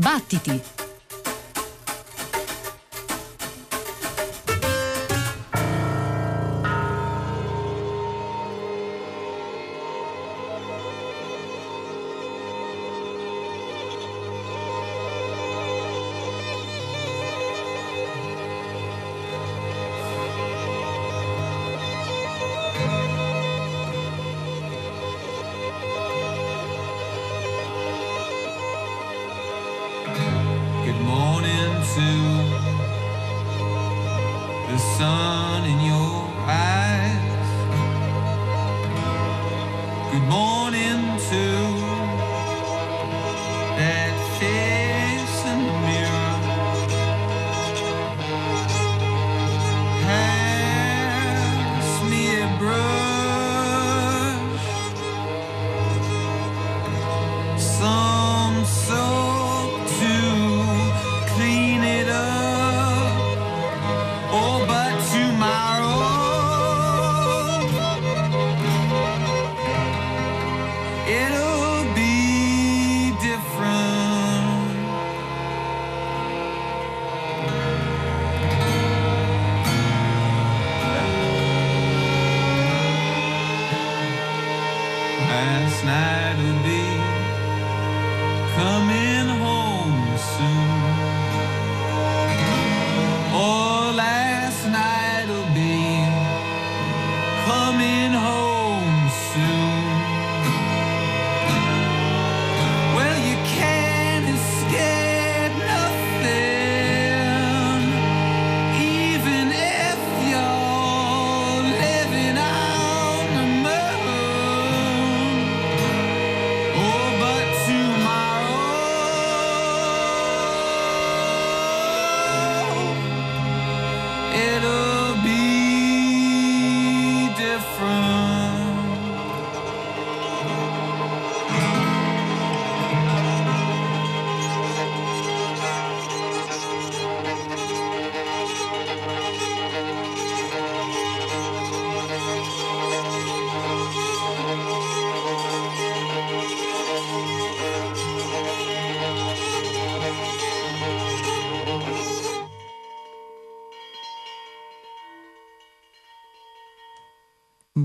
Battiti!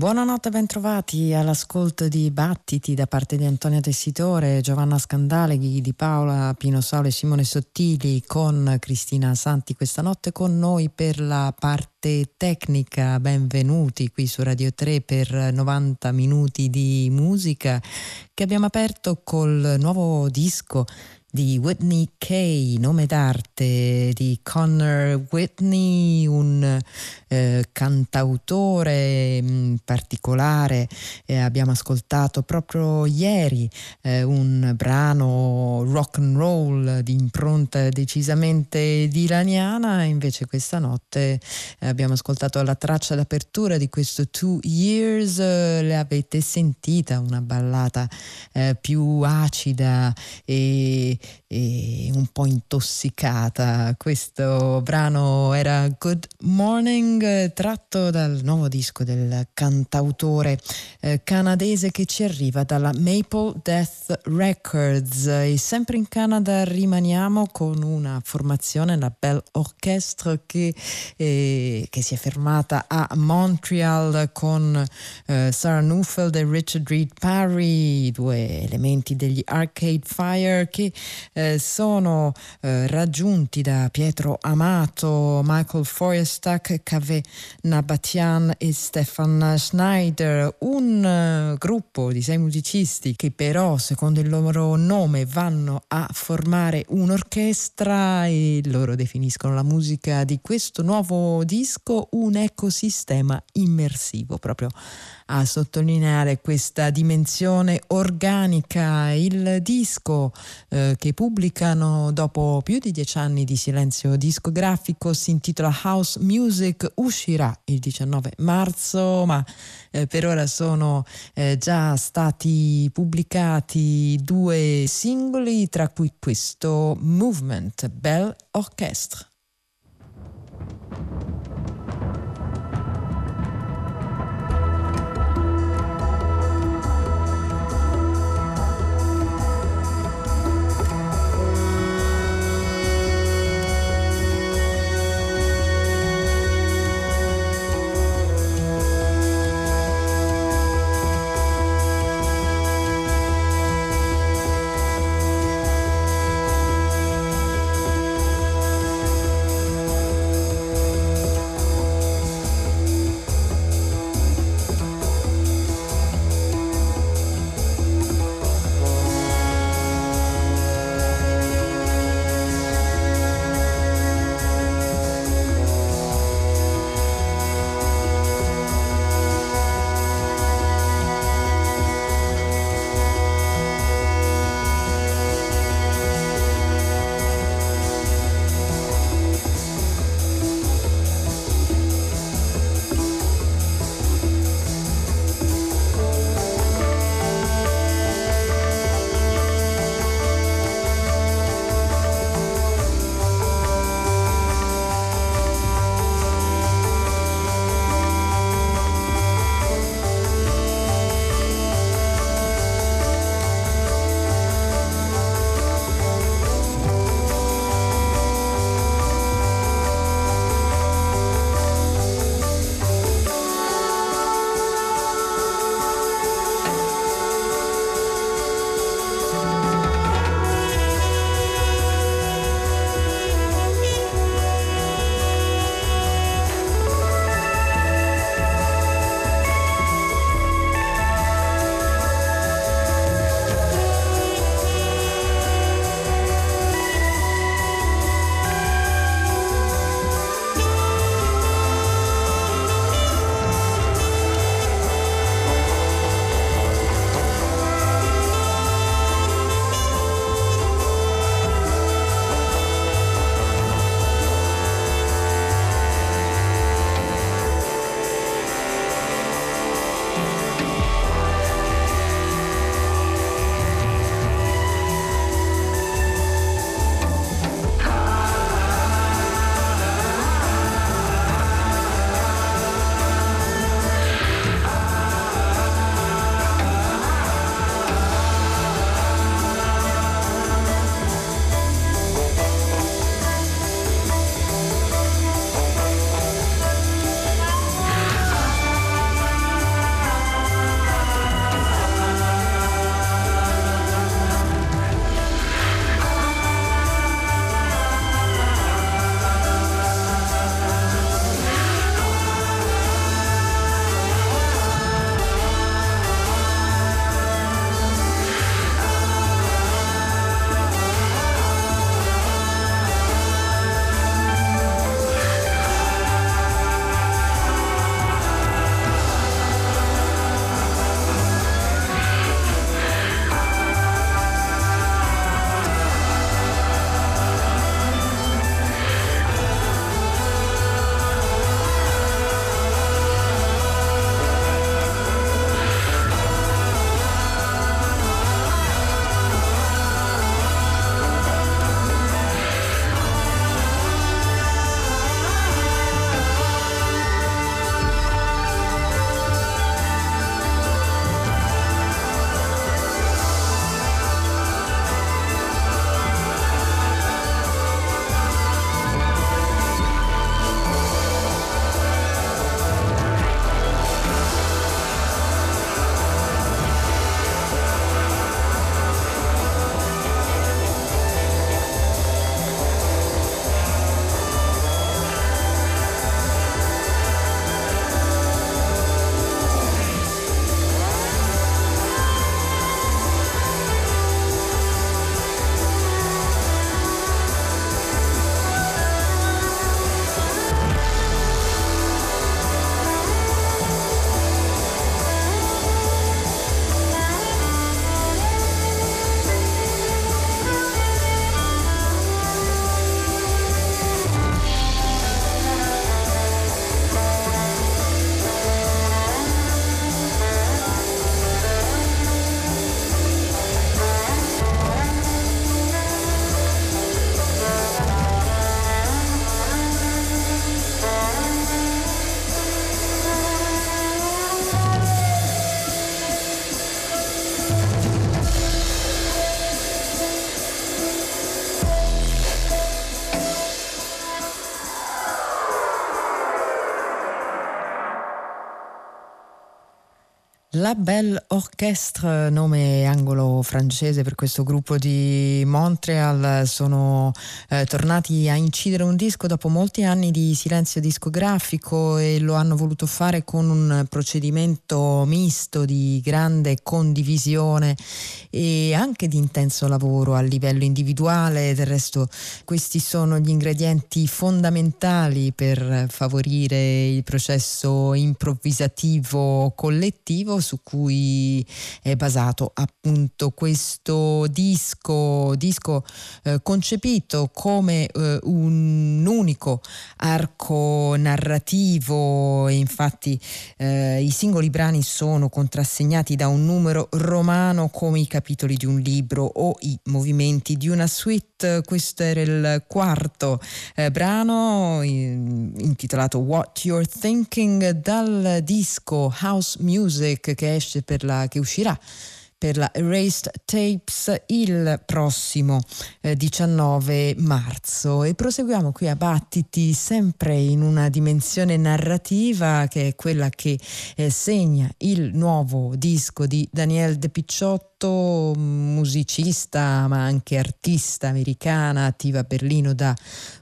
Buonanotte, bentrovati all'ascolto di Battiti da parte di Antonio Tessitore, Giovanna Scandaleghi, di Paola Pinosole e Simone Sottili con Cristina Santi questa notte con noi per la parte tecnica. Benvenuti qui su Radio 3 per 90 minuti di musica che abbiamo aperto col nuovo disco di Whitney Kay, nome d'arte di Connor Whitney, un eh, cantautore mm, particolare. Eh, abbiamo ascoltato proprio ieri eh, un brano rock and roll di impronta decisamente dilaniana, invece questa notte eh, abbiamo ascoltato la traccia d'apertura di questo Two Years, le avete sentita, una ballata eh, più acida e e un po' intossicata. Questo brano era Good Morning, tratto dal nuovo disco del cantautore eh, canadese che ci arriva dalla Maple Death Records. E sempre in Canada rimaniamo con una formazione, la Bell Orchestra, che, eh, che si è fermata a Montreal con eh, Sarah Neufeld e Richard Reed Parry, due elementi degli Arcade Fire che eh, sono eh, raggiunti da Pietro Amato, Michael Feuerstack, Cave Nabatian e Stefan Schneider, un uh, gruppo di sei musicisti che però secondo il loro nome vanno a formare un'orchestra e loro definiscono la musica di questo nuovo disco un ecosistema immersivo proprio a sottolineare questa dimensione organica. Il disco eh, che pubblicano dopo più di dieci anni di silenzio discografico si intitola House Music, uscirà il 19 marzo, ma eh, per ora sono eh, già stati pubblicati due singoli, tra cui questo Movement Bell Orchestra. La Belle Orchestre, nome anglo-francese per questo gruppo di Montreal, sono eh, tornati a incidere un disco dopo molti anni di silenzio discografico e lo hanno voluto fare con un procedimento misto di grande condivisione e anche di intenso lavoro a livello individuale. Del resto questi sono gli ingredienti fondamentali per favorire il processo improvvisativo collettivo su cui è basato appunto questo disco, disco eh, concepito come eh, un unico arco narrativo e infatti eh, i singoli brani sono contrassegnati da un numero romano come i capitoli di un libro o i movimenti di una suite. Questo era il quarto eh, brano in, intitolato What You're Thinking dal disco House Music che esce per la che uscirà per la Erased Tapes il prossimo eh, 19 marzo. E proseguiamo qui a Battiti sempre in una dimensione narrativa che è quella che eh, segna il nuovo disco di Daniel De Picciotto musicista ma anche artista americana attiva a Berlino da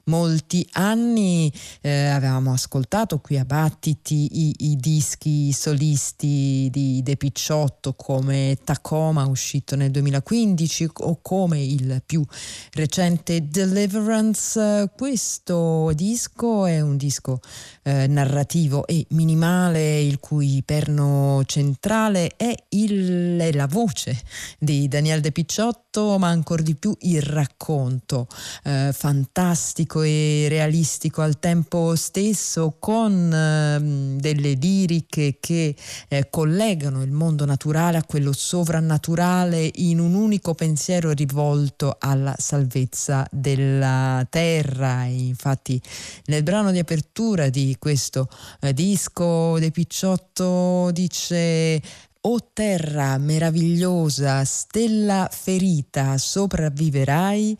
molti anni. Eh, avevamo ascoltato qui a Battiti i, i, dischi solisti di De Picciotto come Tacoma uscito nel 2015 o come il più recente Deliverance. Questo disco è un disco eh, narrativo e minimale il cui perno centrale è, il, la voce di Daniel De Picciotto, ma ancora di più il racconto eh, fantastico e realistico al tempo stesso, con eh, delle liriche che eh, collegano il mondo naturale a quello sovrannaturale in un unico pensiero rivolto alla salvezza della terra. E infatti, nel brano di apertura di questo eh, disco, De Picciotto dice o terra meravigliosa, stella ferita, sopravviverai?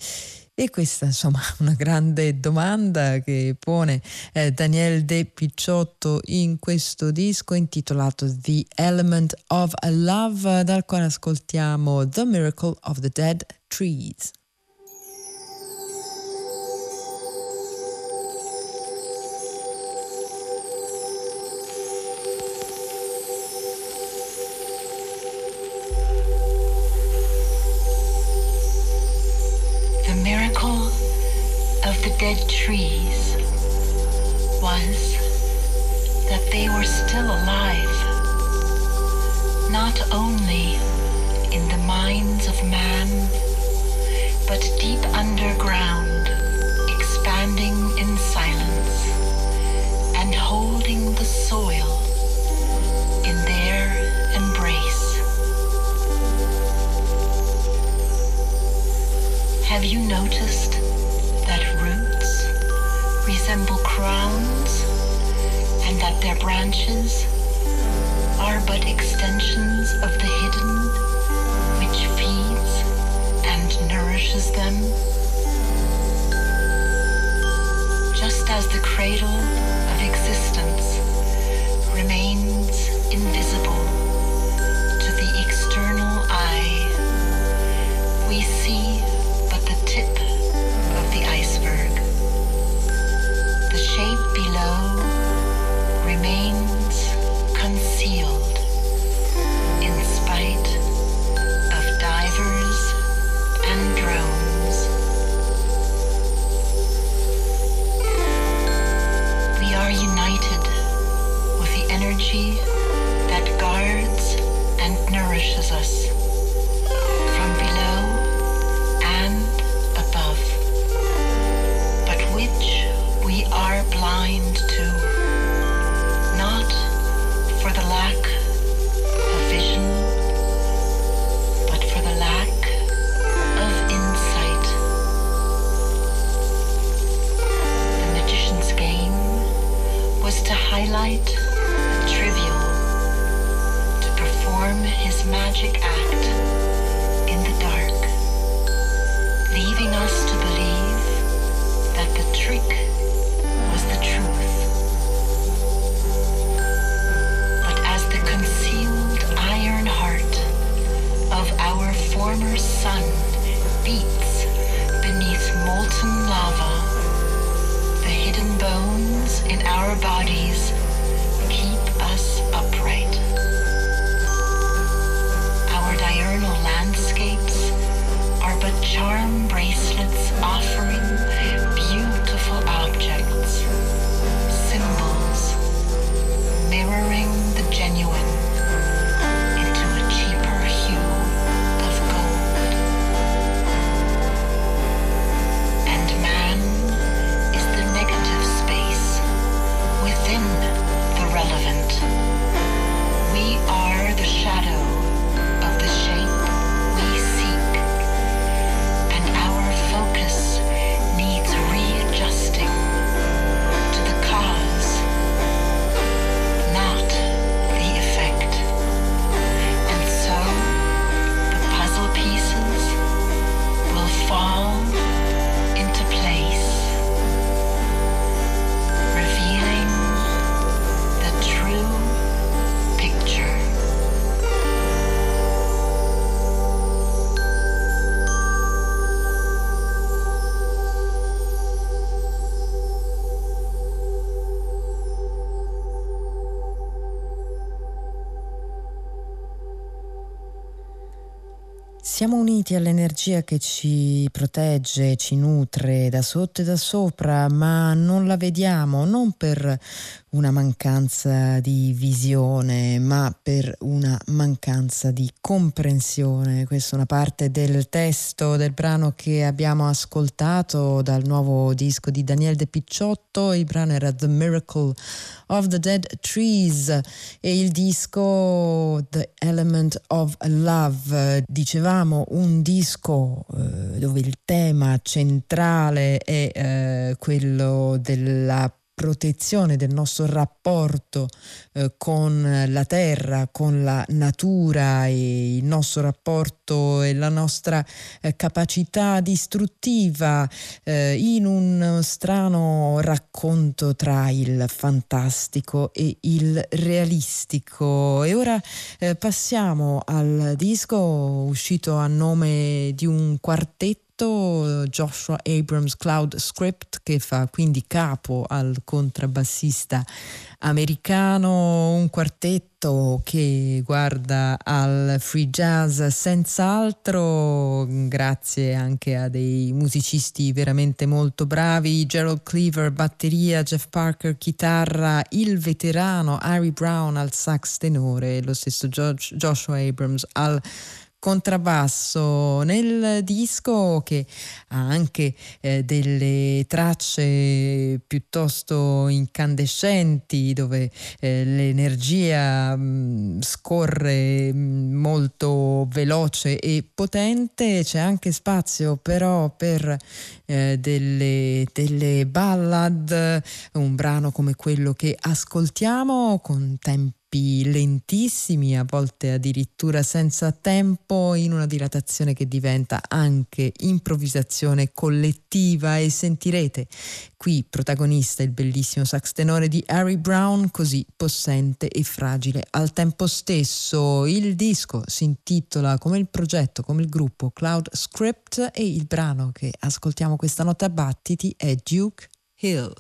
E questa insomma è una grande domanda che pone eh, Daniel De Picciotto in questo disco intitolato The Element of Love, dal quale ascoltiamo The Miracle of the Dead Trees. Dead trees was that they were still alive, not only in the minds of man, but deep underground, expanding in silence and holding the soil in their embrace. Have you noticed their branches are but extensions of the hidden which feeds and nourishes them. Just as the cradle uniti all'energia che ci protegge, ci nutre da sotto e da sopra, ma non la vediamo non per una mancanza di visione, ma per una mancanza di comprensione. Questa è una parte del testo del brano che abbiamo ascoltato dal nuovo disco di Daniel De Picciotto. Il brano era The Miracle of the Dead Trees e il disco The Element of Love. Dicevamo un disco eh, dove il tema centrale è eh, quello della protezione del nostro rapporto eh, con la terra, con la natura e il nostro rapporto e la nostra eh, capacità distruttiva eh, in un strano racconto tra il fantastico e il realistico. E ora eh, passiamo al disco uscito a nome di un quartetto Joshua Abrams Cloud Script che fa quindi capo al contrabbassista americano, un quartetto che guarda al free jazz senz'altro, grazie anche a dei musicisti veramente molto bravi, Gerald Cleaver batteria, Jeff Parker chitarra, il veterano Harry Brown al sax tenore, lo stesso Joshua Abrams al contrabbasso nel disco che ha anche eh, delle tracce piuttosto incandescenti dove eh, l'energia mh, mm, scorre mh, mm, molto veloce e potente. C'è anche spazio però per eh, delle, delle ballad un brano come quello che ascoltiamo con tempi tempi lentissimi, a volte addirittura senza tempo, in una dilatazione che diventa anche improvvisazione collettiva e sentirete qui protagonista il bellissimo sax tenore di Harry Brown, così possente e fragile al tempo stesso. Il disco si intitola come il progetto, come il gruppo Cloud Script e il brano che ascoltiamo questa notte a battiti è Duke Hill.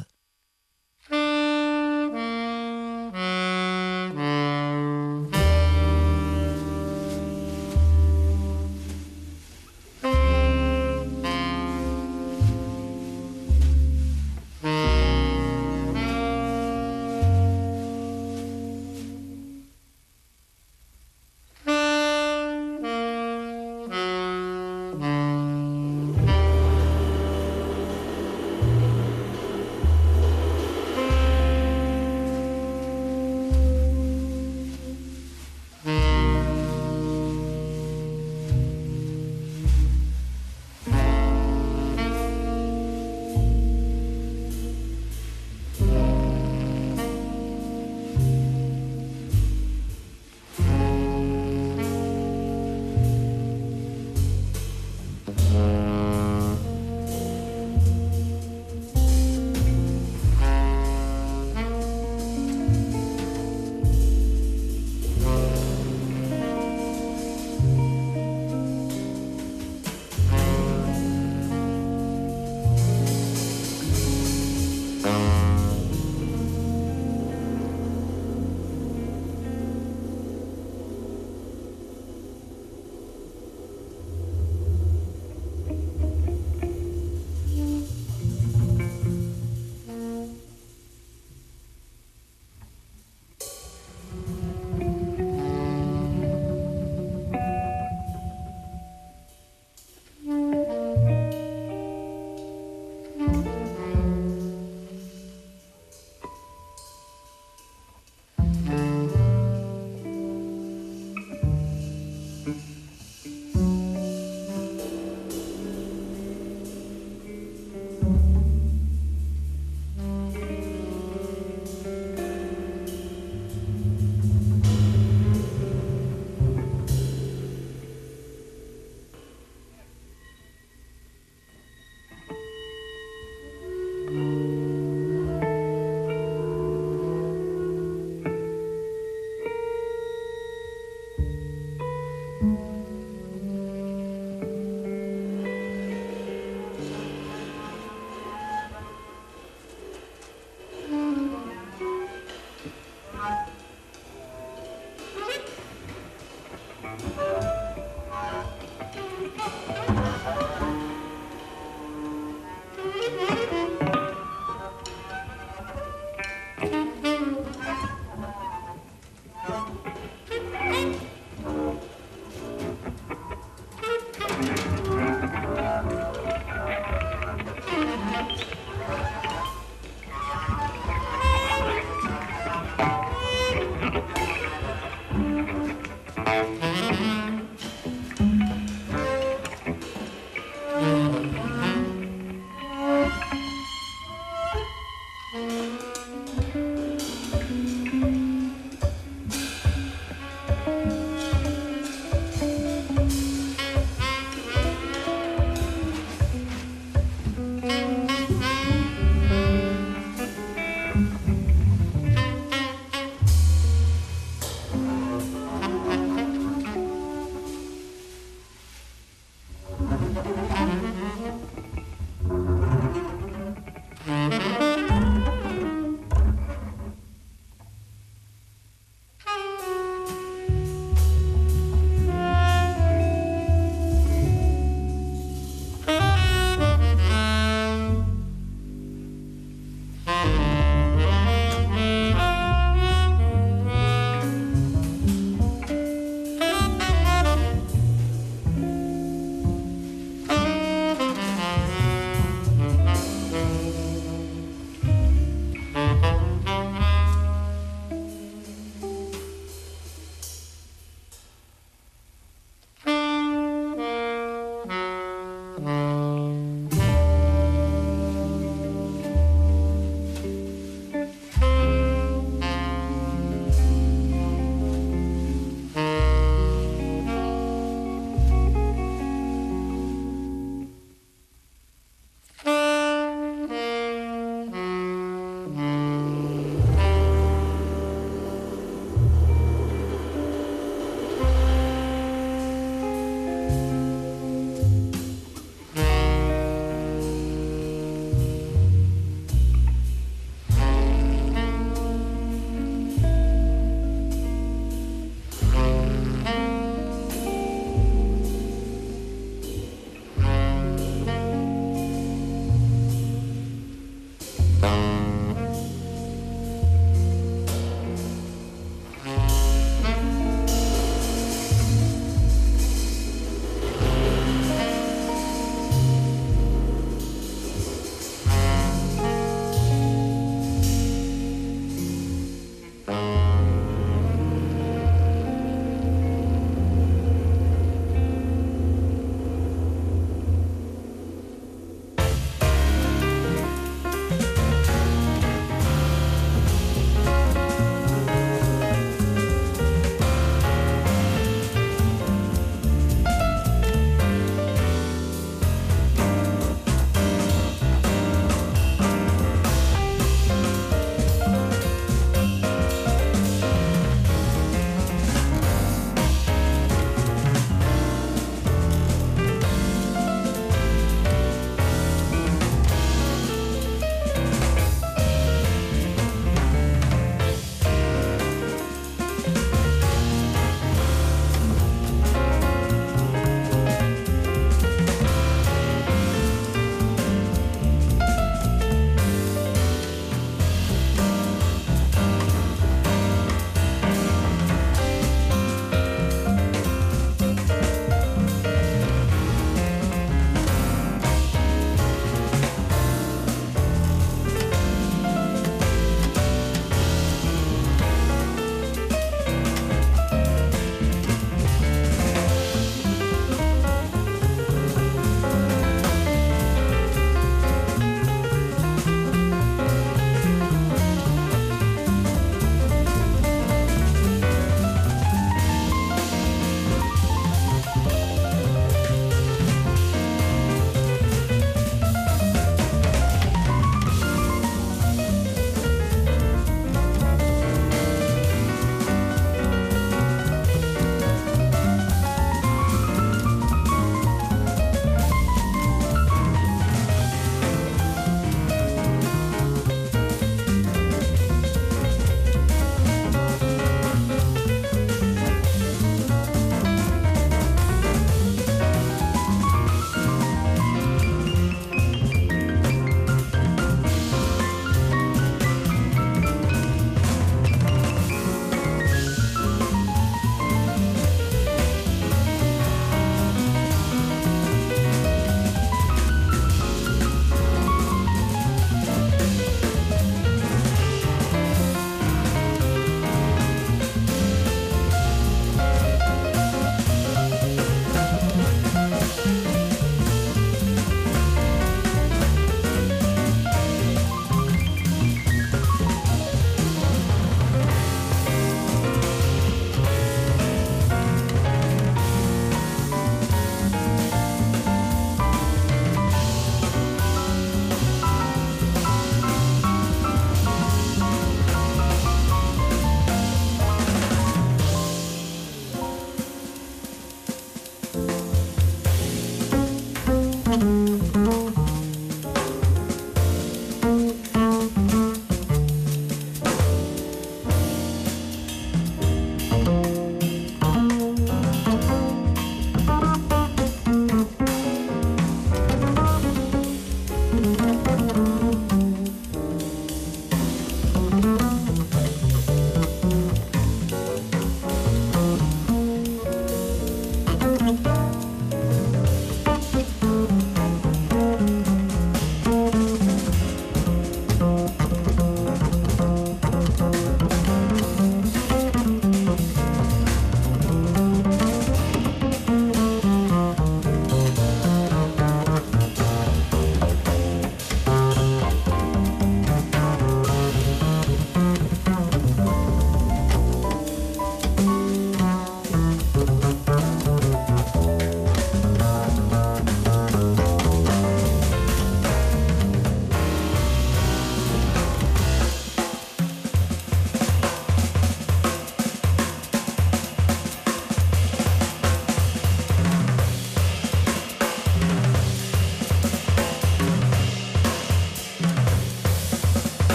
you.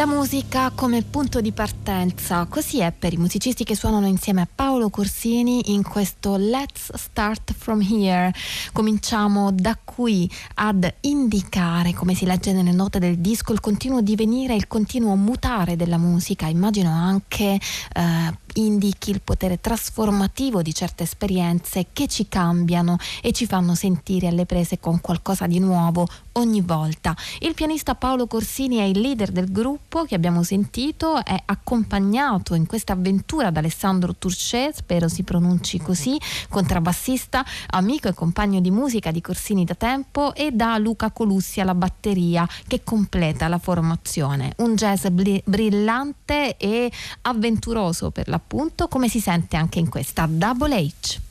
La musica come punto di partenza, così è per i musicisti che suonano insieme a Paolo Corsini in questo Let's Start From Here. Cominciamo da qui ad indicare, come si legge nelle note del disco, il continuo divenire, il continuo mutare della musica. Immagino anche eh, indichi il potere trasformativo di certe esperienze che ci cambiano e ci fanno sentire alle prese con qualcosa di nuovo ogni volta. Il pianista Paolo Corsini è il leader del gruppo che abbiamo sentito, è accompagnato in questa avventura da Alessandro Turchet, spero si pronunci così, contrabbassista, amico e compagno di musica di Corsini da tempo e da Luca Colussi alla batteria che completa la formazione. Un jazz brillante e avventuroso per l'appunto, come si sente anche in questa Double H.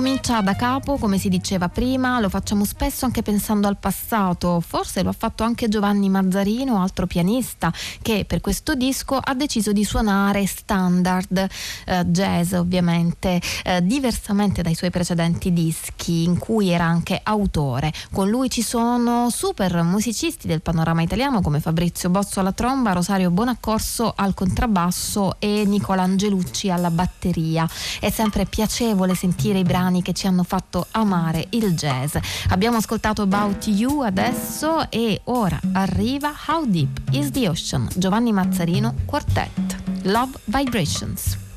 ricomincia da capo, come si diceva prima, lo facciamo spesso anche pensando al passato, forse lo ha fatto anche Giovanni Mazzarino, altro pianista, che per questo disco ha deciso di suonare standard eh, jazz ovviamente, eh, diversamente dai suoi precedenti dischi in cui era anche autore. Con lui ci sono super musicisti del panorama italiano come Fabrizio Bozzo alla tromba, Rosario Bonaccorso al contrabbasso e Nicola Angelucci alla batteria. È sempre piacevole sentire i brani brani che ci hanno fatto amare il jazz. Abbiamo ascoltato About You adesso e ora arriva How Deep is the Ocean, Giovanni Mazzarino Quartet, Love Vibrations.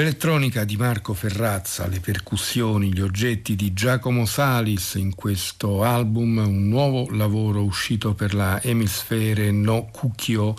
L'elettronica di Marco Ferrazza, le percussioni, gli oggetti di Giacomo Salis in questo album, un nuovo lavoro uscito per la Emisfere No Cucchio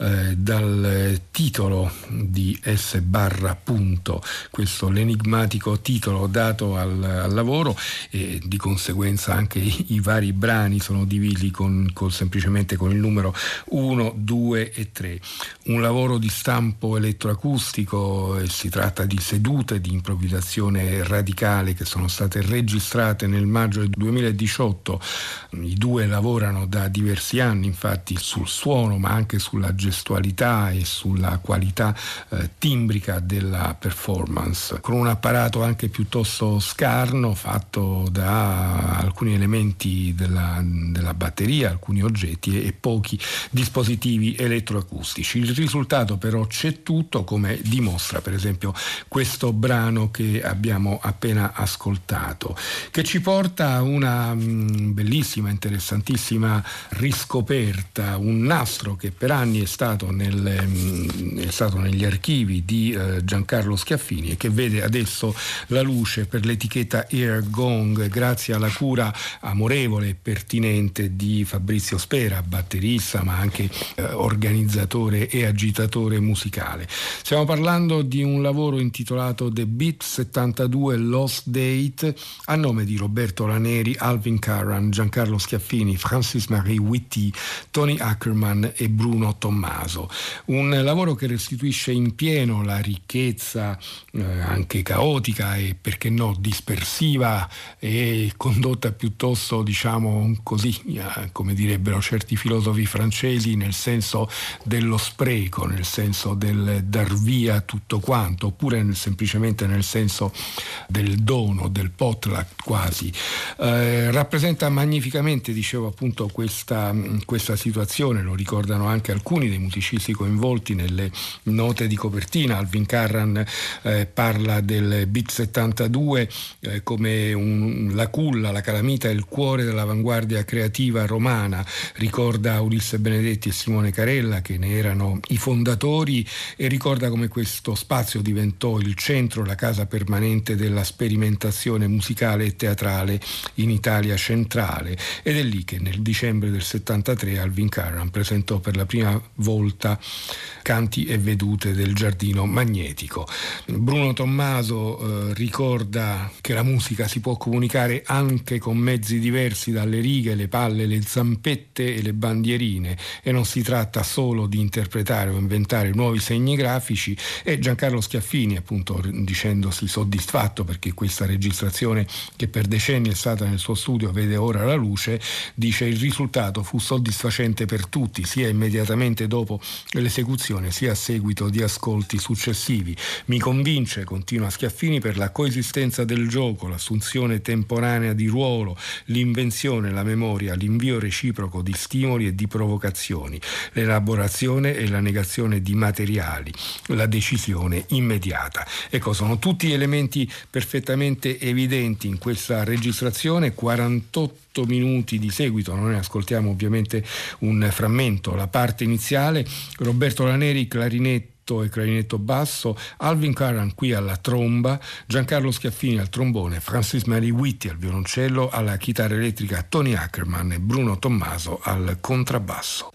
eh, dal titolo di S barra punto, questo l'enigmatico titolo dato al, al lavoro e di conseguenza anche i, i vari brani sono divisi con, con, semplicemente con il numero 1, 2 e 3. Un lavoro di stampo elettroacustico e si tratta di sedute di improvvisazione radicale che sono state registrate nel maggio del 2018. I due lavorano da diversi anni infatti sul suono ma anche sulla gestualità e sulla qualità eh, timbrica della performance, con un apparato anche piuttosto scarno fatto da alcuni elementi della, della batteria, alcuni oggetti e, pochi dispositivi elettroacustici. Il risultato però c'è tutto come dimostra per esempio questo brano che abbiamo appena ascoltato, che ci porta a una mm, bellissima, interessantissima riscoperta, un nastro che per anni è stato, nel, mm, è stato negli archivi di eh, Giancarlo Schiaffini e che vede adesso la luce per l'etichetta Air Gong grazie alla cura amorevole e pertinente di Fabrizio Spera, batterista ma anche eh, organizzatore e agitatore musicale. Stiamo parlando di un lavoro lavoro intitolato The Beat 72 Lost Date a nome di Roberto Laneri, Alvin Carran, Giancarlo Schiaffini, Francis Marie Witty, Tony Ackerman e Bruno Tommaso. Un lavoro che restituisce in pieno la ricchezza eh, anche caotica e perché no dispersiva e condotta piuttosto diciamo così eh, come direbbero certi filosofi francesi nel senso dello spreco, nel senso del dar via tutto quanto oppure nel, semplicemente nel senso del dono, del potluck quasi. Eh, rappresenta magnificamente, dicevo appunto, questa, questa, situazione, lo ricordano anche alcuni dei musicisti coinvolti nelle note di copertina. Alvin Carran eh, parla del Beat 72 eh, come un, la culla, la calamita, il cuore dell'avanguardia creativa romana. Ricorda Ulisse Benedetti e Simone Carella che ne erano i fondatori e ricorda come questo spazio di diventò il centro, la casa permanente della sperimentazione musicale e teatrale in Italia centrale ed è lì che nel dicembre del 73 Alvin Carran presentò per la prima volta Canti e vedute del giardino magnetico. Bruno Tommaso eh, ricorda che la musica si può comunicare anche con mezzi diversi dalle righe, le palle, le zampette e le bandierine e non si tratta solo di interpretare o inventare nuovi segni grafici e Giancarlo Schiaffini appunto dicendosi soddisfatto perché questa registrazione che per decenni è stata nel suo studio vede ora la luce, dice il risultato fu soddisfacente per tutti, sia immediatamente dopo l'esecuzione sia a seguito di ascolti successivi. Mi convince, continua Schiaffini, per la coesistenza del gioco, l'assunzione temporanea di ruolo, l'invenzione, la memoria, l'invio reciproco di stimoli e di provocazioni, l'elaborazione e la negazione di materiali, la decisione immediata. Ecco, sono tutti elementi perfettamente evidenti in questa registrazione, 48 minuti di seguito, noi ascoltiamo ovviamente un frammento, la parte iniziale, Roberto Laneri, clarinetto e clarinetto basso, Alvin Carran qui alla tromba, Giancarlo Schiaffini al trombone, Francis Marie Witti al violoncello, alla chitarra elettrica Tony Ackerman e Bruno Tommaso al contrabbasso.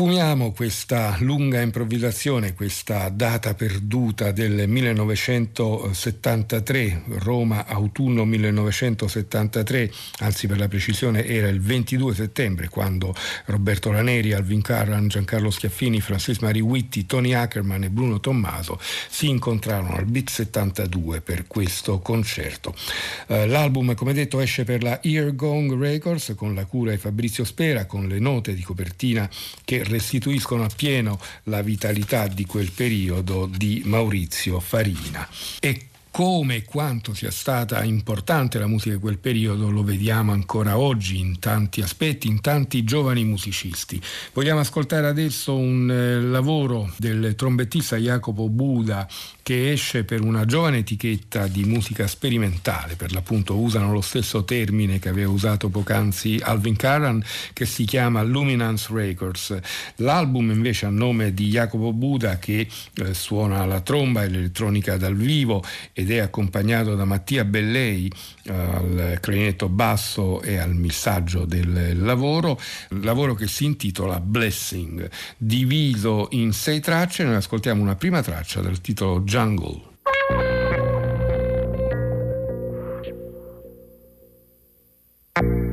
Sfumiamo questa lunga improvvisazione, questa data perduta del 1973, Roma autunno 1973, anzi per la precisione era il 22 settembre quando Roberto Laneri, Alvin Carran, Giancarlo Schiaffini, Francis Marie Witti, Tony Ackerman e Bruno Tommaso si incontrarono al Beat 72 per questo concerto. Eh, l'album, come detto, esce per la Ear Gong Records con la cura di Fabrizio Spera, con le note di copertina che restituiscono appieno la vitalità di quel periodo di Maurizio Farina. E come e quanto sia stata importante la musica di quel periodo lo vediamo ancora oggi in tanti aspetti, in tanti giovani musicisti. Vogliamo ascoltare adesso un eh, lavoro del trombettista Jacopo Buda che esce per una giovane etichetta di musica sperimentale, per l'appunto usano lo stesso termine che aveva usato poc'anzi Alvin Carran, che si chiama Luminance Records. L'album invece a nome di Jacopo Buda che eh, suona la tromba e l'elettronica dal vivo ed è accompagnato da Mattia Bellei eh, al clarinetto basso e al missaggio del lavoro, lavoro che si intitola Blessing, diviso in sei tracce, noi ascoltiamo una prima traccia dal titolo Jungle. thank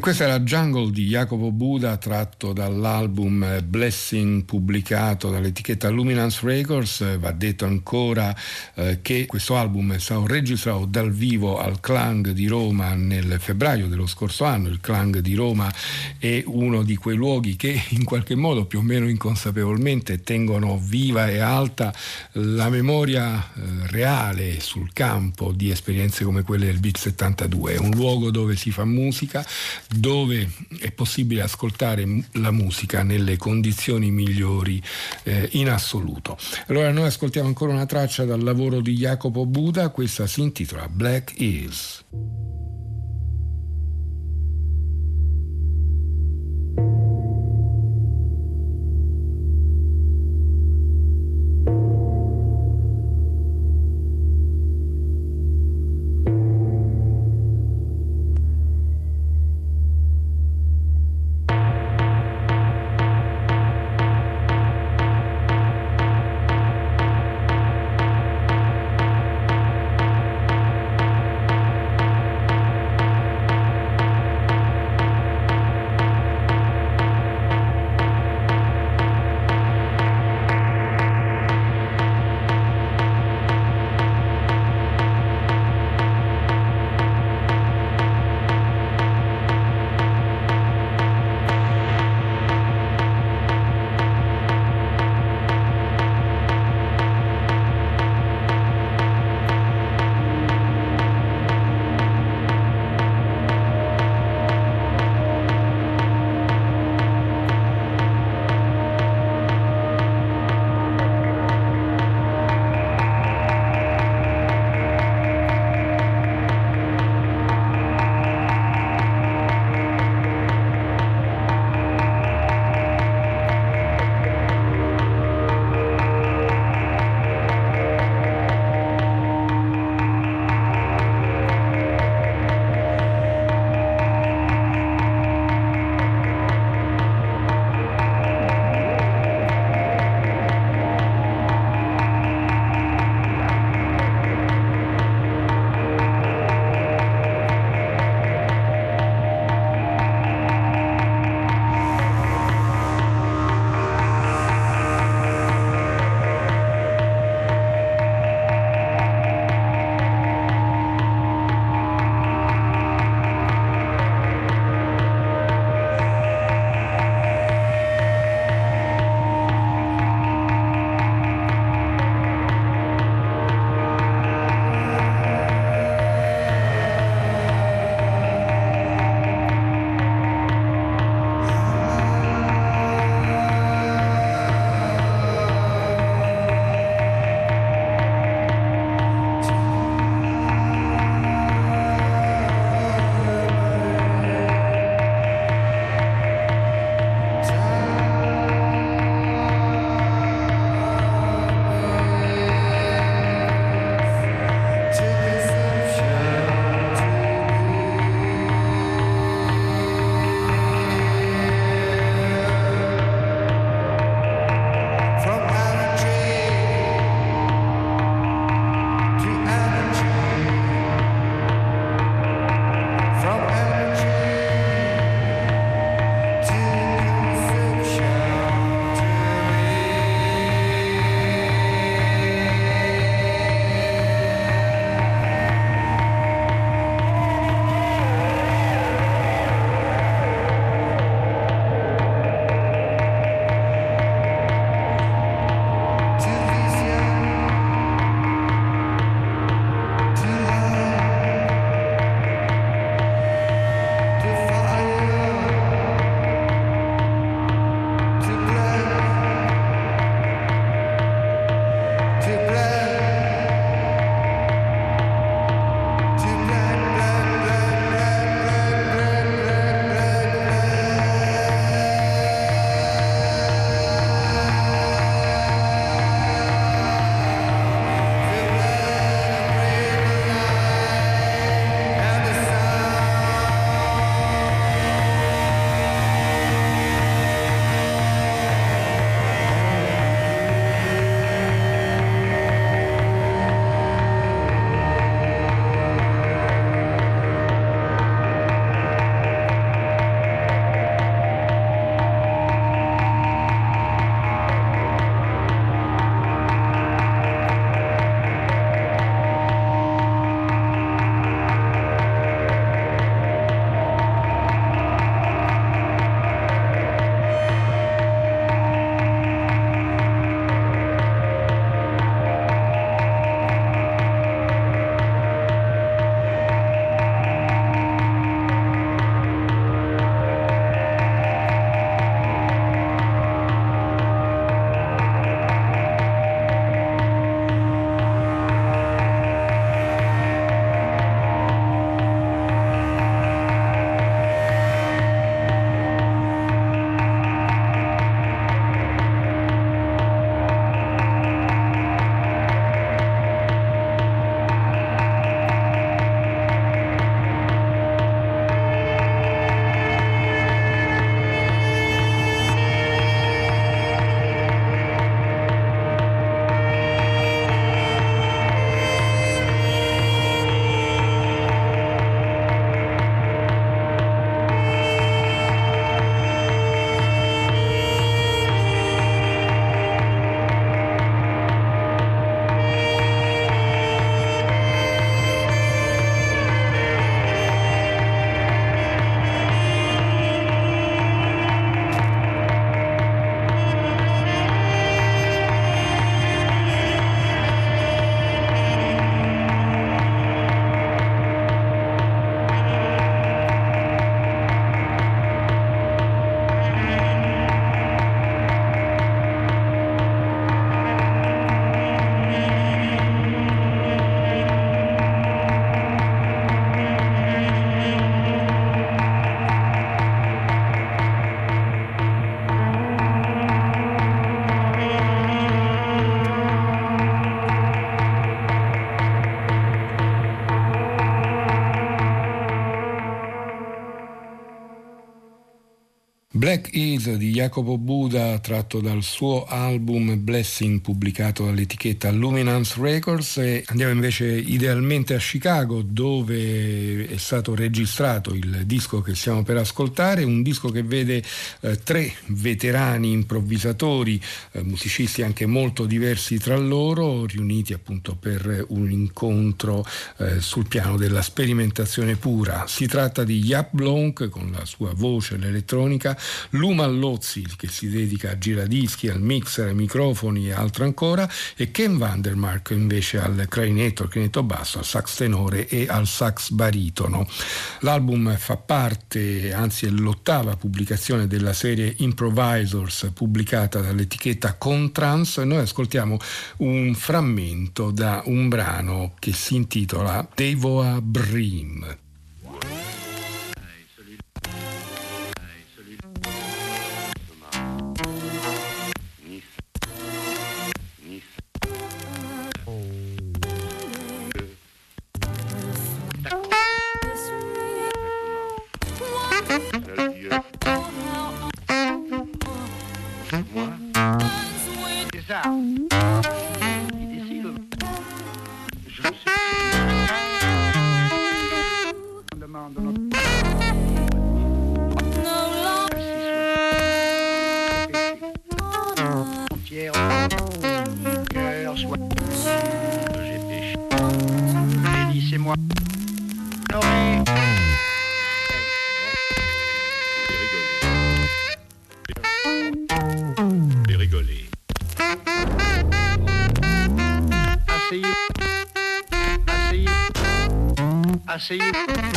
E questa la Jungle di Jacopo Buda tratto dall'album Blessing pubblicato dall'etichetta Luminance Records. Va detto ancora eh, che questo album è stato registrato dal vivo al Clang di Roma nel febbraio dello scorso anno. Il Clang di Roma è uno di quei luoghi che in qualche modo più o meno inconsapevolmente tengono viva e alta la memoria eh, reale sul campo di esperienze come quelle del Beat 72. È un luogo dove si fa musica dove è possibile ascoltare la musica nelle condizioni migliori eh, in assoluto. Allora noi ascoltiamo ancora una traccia dal lavoro di Jacopo Buda, questa si intitola Black Hills. Black Hills di Jacopo Buda tratto dal suo album Blessing pubblicato dall'etichetta Luminance Records e andiamo invece idealmente a Chicago dove è stato registrato il disco che stiamo per ascoltare, un disco che vede eh, tre veterani improvvisatori, eh, musicisti anche molto diversi tra loro, riuniti appunto per un incontro eh, sul piano della sperimentazione pura. Si tratta di Yap Blonk con la sua voce, l'elettronica, Luma Lozzi che si dedica a giradischi, al mixer, ai microfoni e altro ancora e Ken Vandermark invece al clarinetto, al clarinetto basso, al sax tenore e al sax baritono. L'album fa parte, anzi è l'ottava pubblicazione della serie Improvisors pubblicata dall'etichetta Contrans e noi ascoltiamo un frammento da un brano che si intitola Devoa Brim. شيء.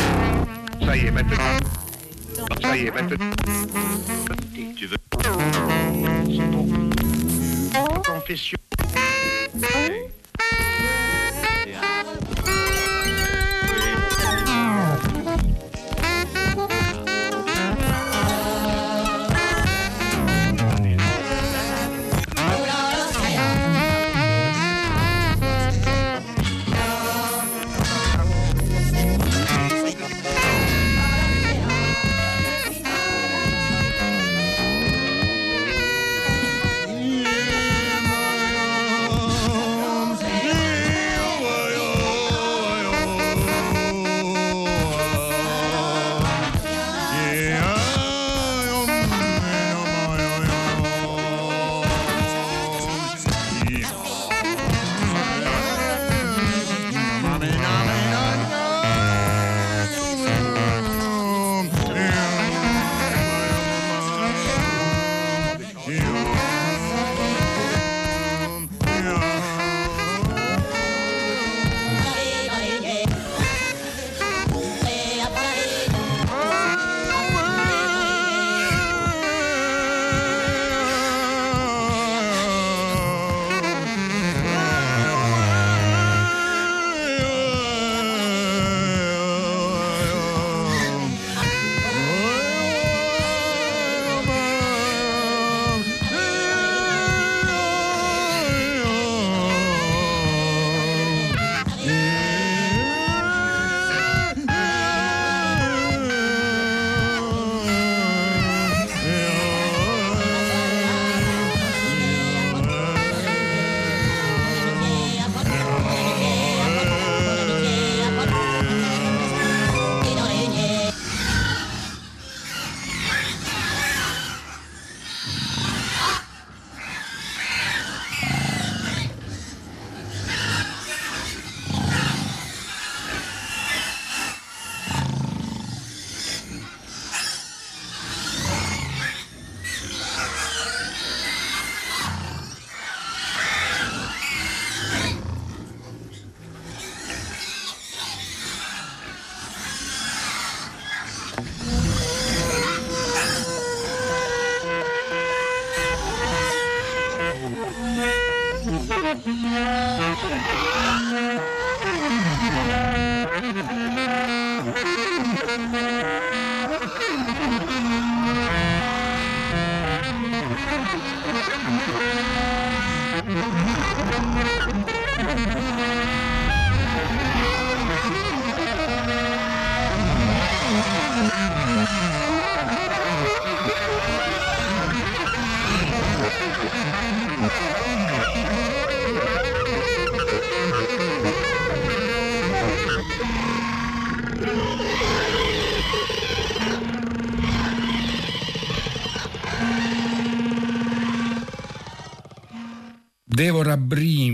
Deborah Brim, eh,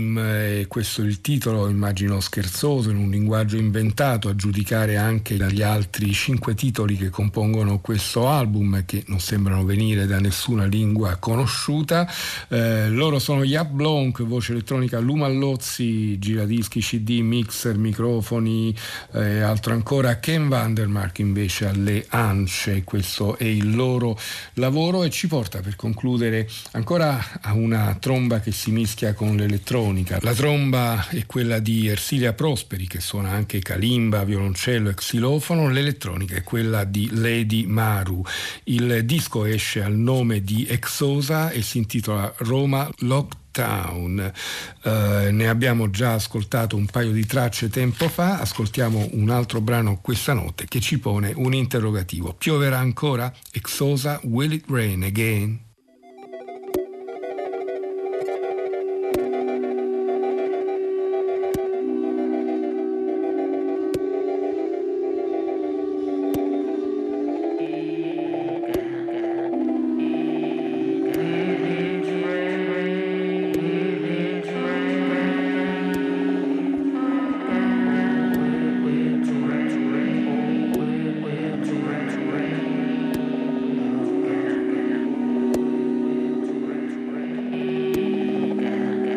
questo il titolo, immagino scherzoso, in un linguaggio inventato, a giudicare anche dagli altri cinque titoli che compongono questo album, che non sembrano venire da nessuna lingua conosciuta. Eh, loro sono Yap Blonk, voce elettronica, Luma Lozzi, giradischi, CD, mixer, microfoni, eh, altro ancora. Ken Vandermark invece alle ance, questo è il loro lavoro e ci porta per concludere ancora a una tromba che si mischia con l'elettronica. La tromba è quella di Ersilia Prosperi che suona anche calimba, violoncello e xilofono, l'elettronica è quella di Lady Maru. Il disco esce al nome di Exosa e si intitola Roma Lockdown. Town. Uh, ne abbiamo già ascoltato un paio di tracce tempo fa, ascoltiamo un altro brano questa notte che ci pone un interrogativo. Pioverà ancora? Exosa, will it rain again?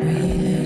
waiting.